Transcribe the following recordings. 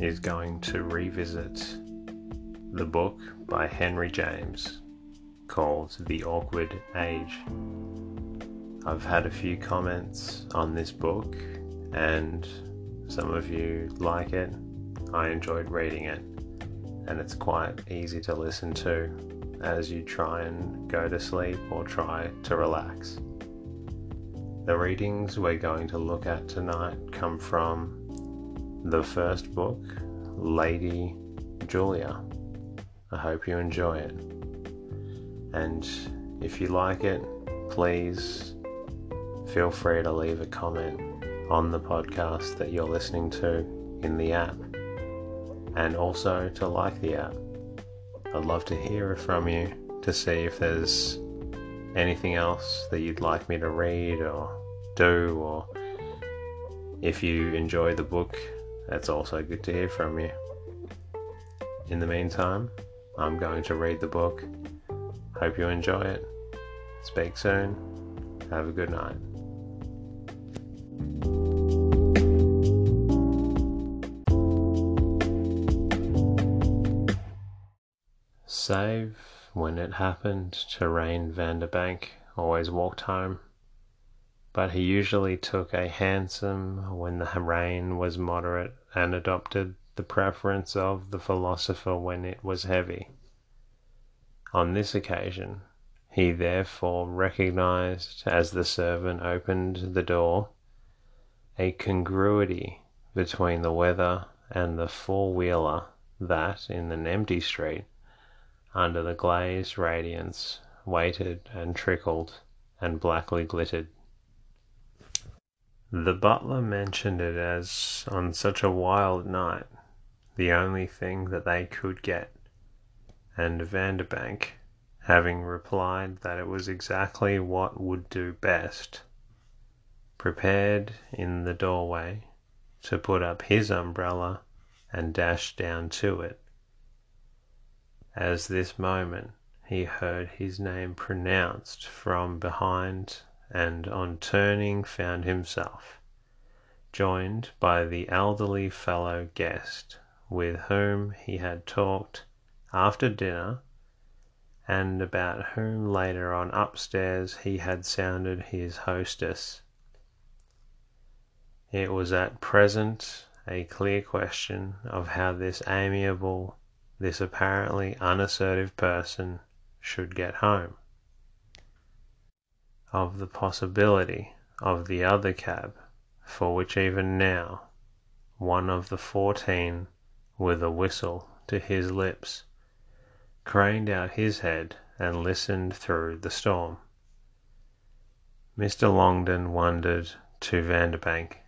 is going to revisit the book by Henry James called The Awkward Age. I've had a few comments on this book, and some of you like it. I enjoyed reading it, and it's quite easy to listen to as you try and go to sleep or try to relax. The readings we're going to look at tonight come from the first book, Lady Julia. I hope you enjoy it. And if you like it, please feel free to leave a comment on the podcast that you're listening to in the app. And also to like the app. I'd love to hear from you to see if there's anything else that you'd like me to read or do, or if you enjoy the book that's also good to hear from you. In the meantime, I'm going to read the book. Hope you enjoy it. Speak soon. Have a good night. Save when it happened to Rain Vanderbank always walked home but he usually took a hansom when the rain was moderate and adopted the preference of the philosopher when it was heavy. On this occasion, he therefore recognized, as the servant opened the door, a congruity between the weather and the four wheeler that, in an empty street, under the glazed radiance, waited and trickled and blackly glittered. The butler mentioned it as, on such a wild night, the only thing that they could get, and Vanderbank, having replied that it was exactly what would do best, prepared in the doorway to put up his umbrella and dash down to it. As this moment he heard his name pronounced from behind and on turning found himself joined by the elderly fellow guest with whom he had talked after dinner and about whom later on upstairs he had sounded his hostess. It was at present a clear question of how this amiable, this apparently unassertive person should get home of the possibility of the other cab, for which even now one of the fourteen, with a whistle to his lips, craned out his head and listened through the storm. Mr. Longdon wondered to Vanderbank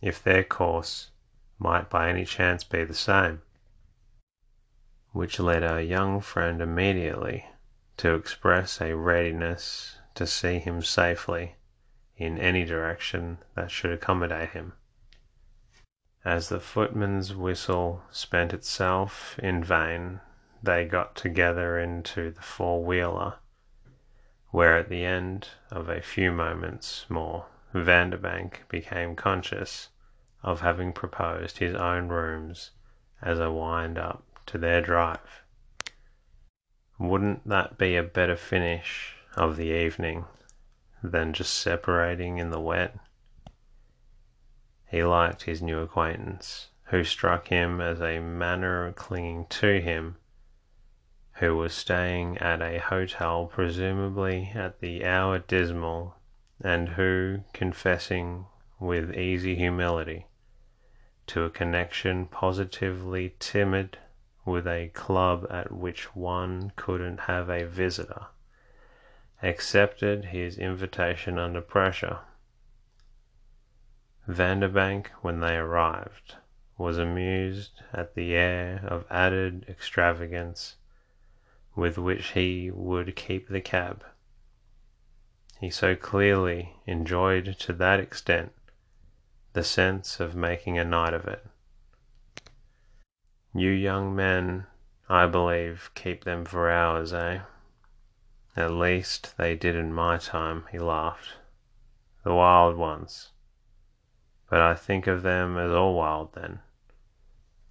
if their course might by any chance be the same, which led our young friend immediately to express a readiness to see him safely in any direction that should accommodate him. As the footman's whistle spent itself in vain, they got together into the four wheeler, where at the end of a few moments more Vanderbank became conscious of having proposed his own rooms as a wind up to their drive. Wouldn't that be a better finish of the evening than just separating in the wet. He liked his new acquaintance, who struck him as a manner of clinging to him, who was staying at a hotel presumably at the hour dismal, and who, confessing with easy humility to a connection positively timid with a club at which one couldn't have a visitor accepted his invitation under pressure. Vanderbank, when they arrived, was amused at the air of added extravagance with which he would keep the cab. He so clearly enjoyed to that extent the sense of making a night of it. You young men, I believe, keep them for hours, eh? At least they did in my time, he laughed. The wild ones. But I think of them as all wild then.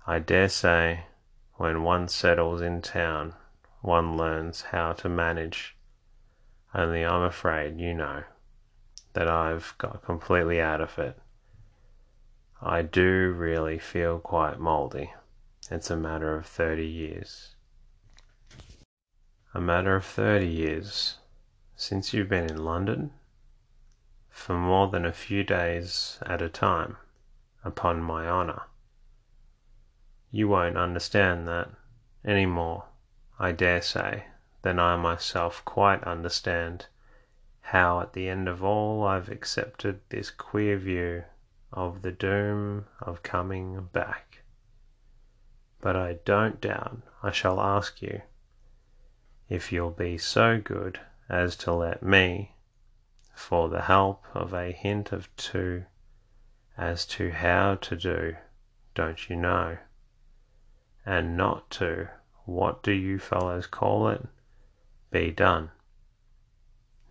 I dare say when one settles in town one learns how to manage. Only I'm afraid, you know, that I've got completely out of it. I do really feel quite mouldy. It's a matter of thirty years. A matter of thirty years since you've been in London? For more than a few days at a time, upon my honour. You won't understand that any more, I dare say, than I myself quite understand how at the end of all I've accepted this queer view of the doom of coming back. But I don't doubt I shall ask you if you'll be so good as to let me, for the help of a hint of two as to how to do, don't you know? and not to, what do you fellows call it, be done.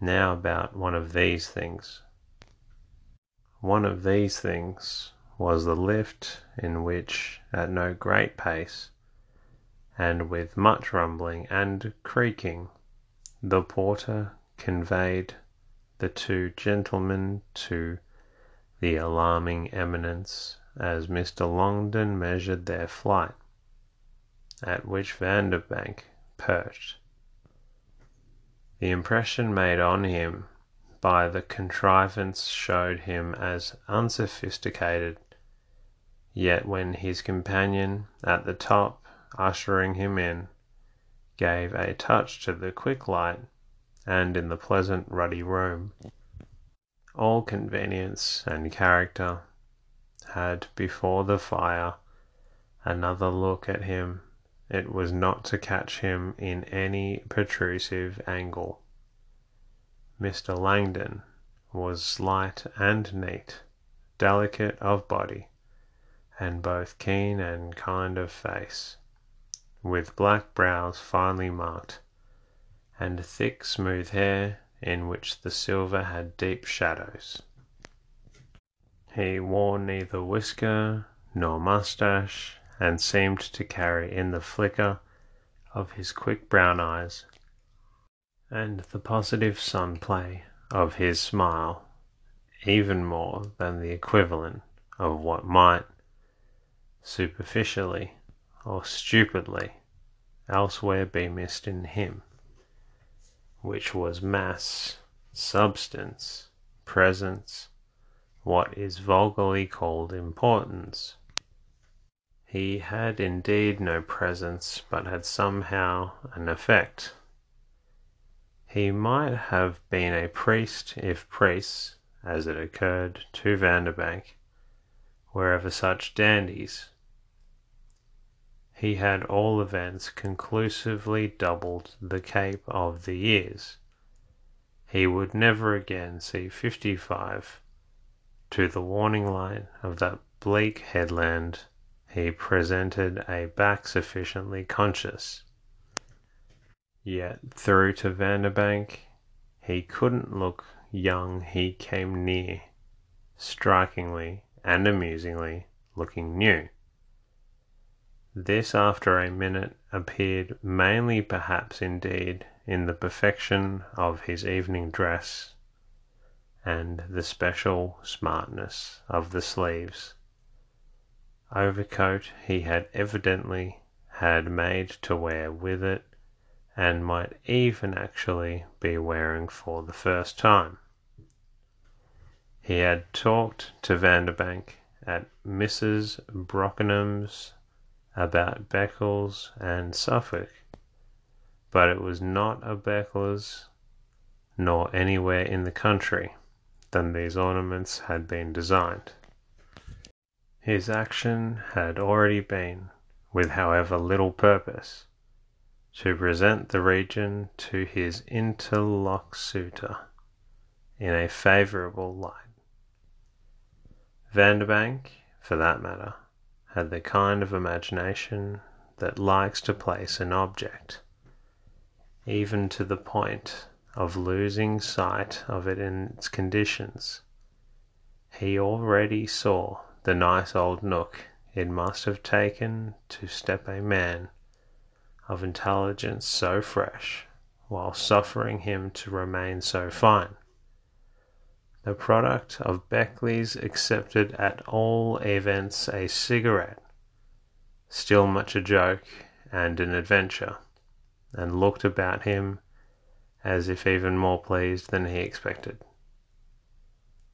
Now about one of these things. One of these things was the lift in which, at no great pace, and with much rumbling and creaking, the porter conveyed the two gentlemen to the alarming eminence as Mr. Longdon measured their flight at which Vanderbank perched. The impression made on him by the contrivance showed him as unsophisticated, yet when his companion at the top, ushering him in, gave a touch to the quick light, and in the pleasant ruddy room, all convenience and character had before the fire another look at him it was not to catch him in any protrusive angle. Mr. Longdon was slight and neat, delicate of body, and both keen and kind of face, with black brows finely marked, and thick smooth hair in which the silver had deep shadows. He wore neither whisker nor moustache and seemed to carry in the flicker of his quick brown eyes and the positive sun play of his smile even more than the equivalent of what might, superficially or stupidly, elsewhere be missed in him, which was mass, substance, presence, what is vulgarly called importance. He had indeed no presence, but had somehow an effect. He might have been a priest if priests, as it occurred to Vanderbank, were ever such dandies. He had all events conclusively doubled the cape of the years. He would never again see fifty-five to the warning light of that bleak headland he presented a back sufficiently conscious. Yet through to Vanderbank he couldn't look young he came near, strikingly and amusingly looking new. This after a minute appeared mainly perhaps indeed in the perfection of his evening dress and the special smartness of the sleeves overcoat he had evidently had made to wear with it, and might even actually be wearing for the first time. He had talked to Vanderbank at Mrs. Brookenham's about Beccles and Suffolk, but it was not at Beccles nor anywhere in the country than these ornaments had been designed. His action had already been, with however little purpose, to present the region to his interlocutor in a favourable light. Vanderbank, for that matter, had the kind of imagination that likes to place an object, even to the point of losing sight of it in its conditions. He already saw the nice old nook it must have taken to step a man of intelligence so fresh, while suffering him to remain so fine. The product of Beccles accepted at all events a cigarette, still much a joke and an adventure, and looked about him as if even more pleased than he expected.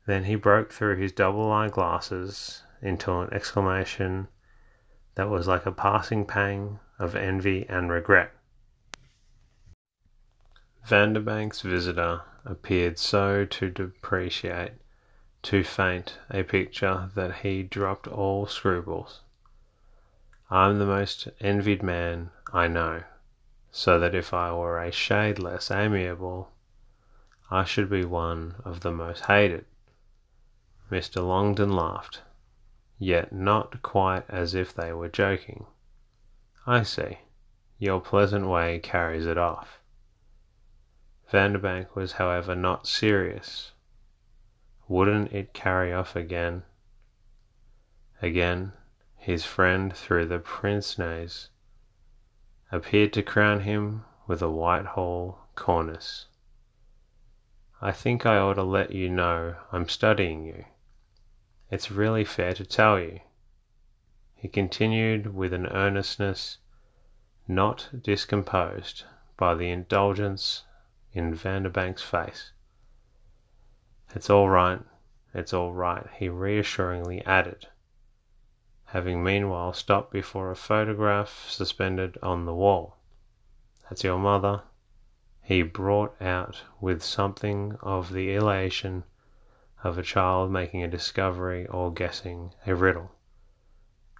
Then he broke through his double eye glasses into an exclamation that was like a passing pang of envy and regret. Vanderbank's visitor appeared so to depreciate, to faint a picture that he dropped all scruples. I'm the most envied man I know, so that if I were a shade less amiable, I should be one of the most hated. Mr. Longdon laughed, yet not quite as if they were joking. I see. Your pleasant way carries it off. Vanderbank was however not serious. Wouldn't it carry off again? Again, his friend through the pince nez appeared to crown him with a Whitehall cornice. I think I ought to let you know I'm studying you. It's really fair to tell you, he continued with an earnestness not discomposed by the indulgence in Vanderbank's face. It's all right, it's all right, he reassuringly added, having meanwhile stopped before a photograph suspended on the wall. That's your mother, he brought out with something of the elation of a child making a discovery or guessing a riddle.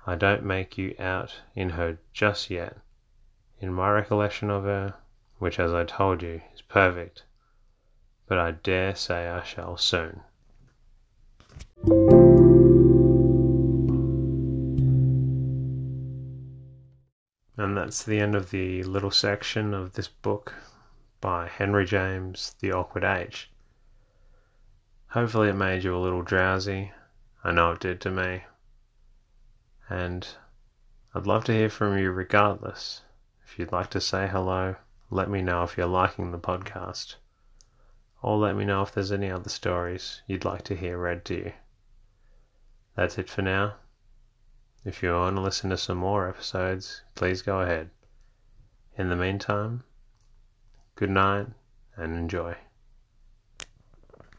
I don't make you out in her just yet. In my recollection of her, which as I told you is perfect, but I dare say I shall soon. And that's the end of the little section of this book by Henry James, The Awkward Age. Hopefully, it made you a little drowsy. I know it did to me. And I'd love to hear from you regardless. If you'd like to say hello, let me know if you're liking the podcast. Or let me know if there's any other stories you'd like to hear read to you. That's it for now. If you want to listen to some more episodes, please go ahead. In the meantime, good night and enjoy.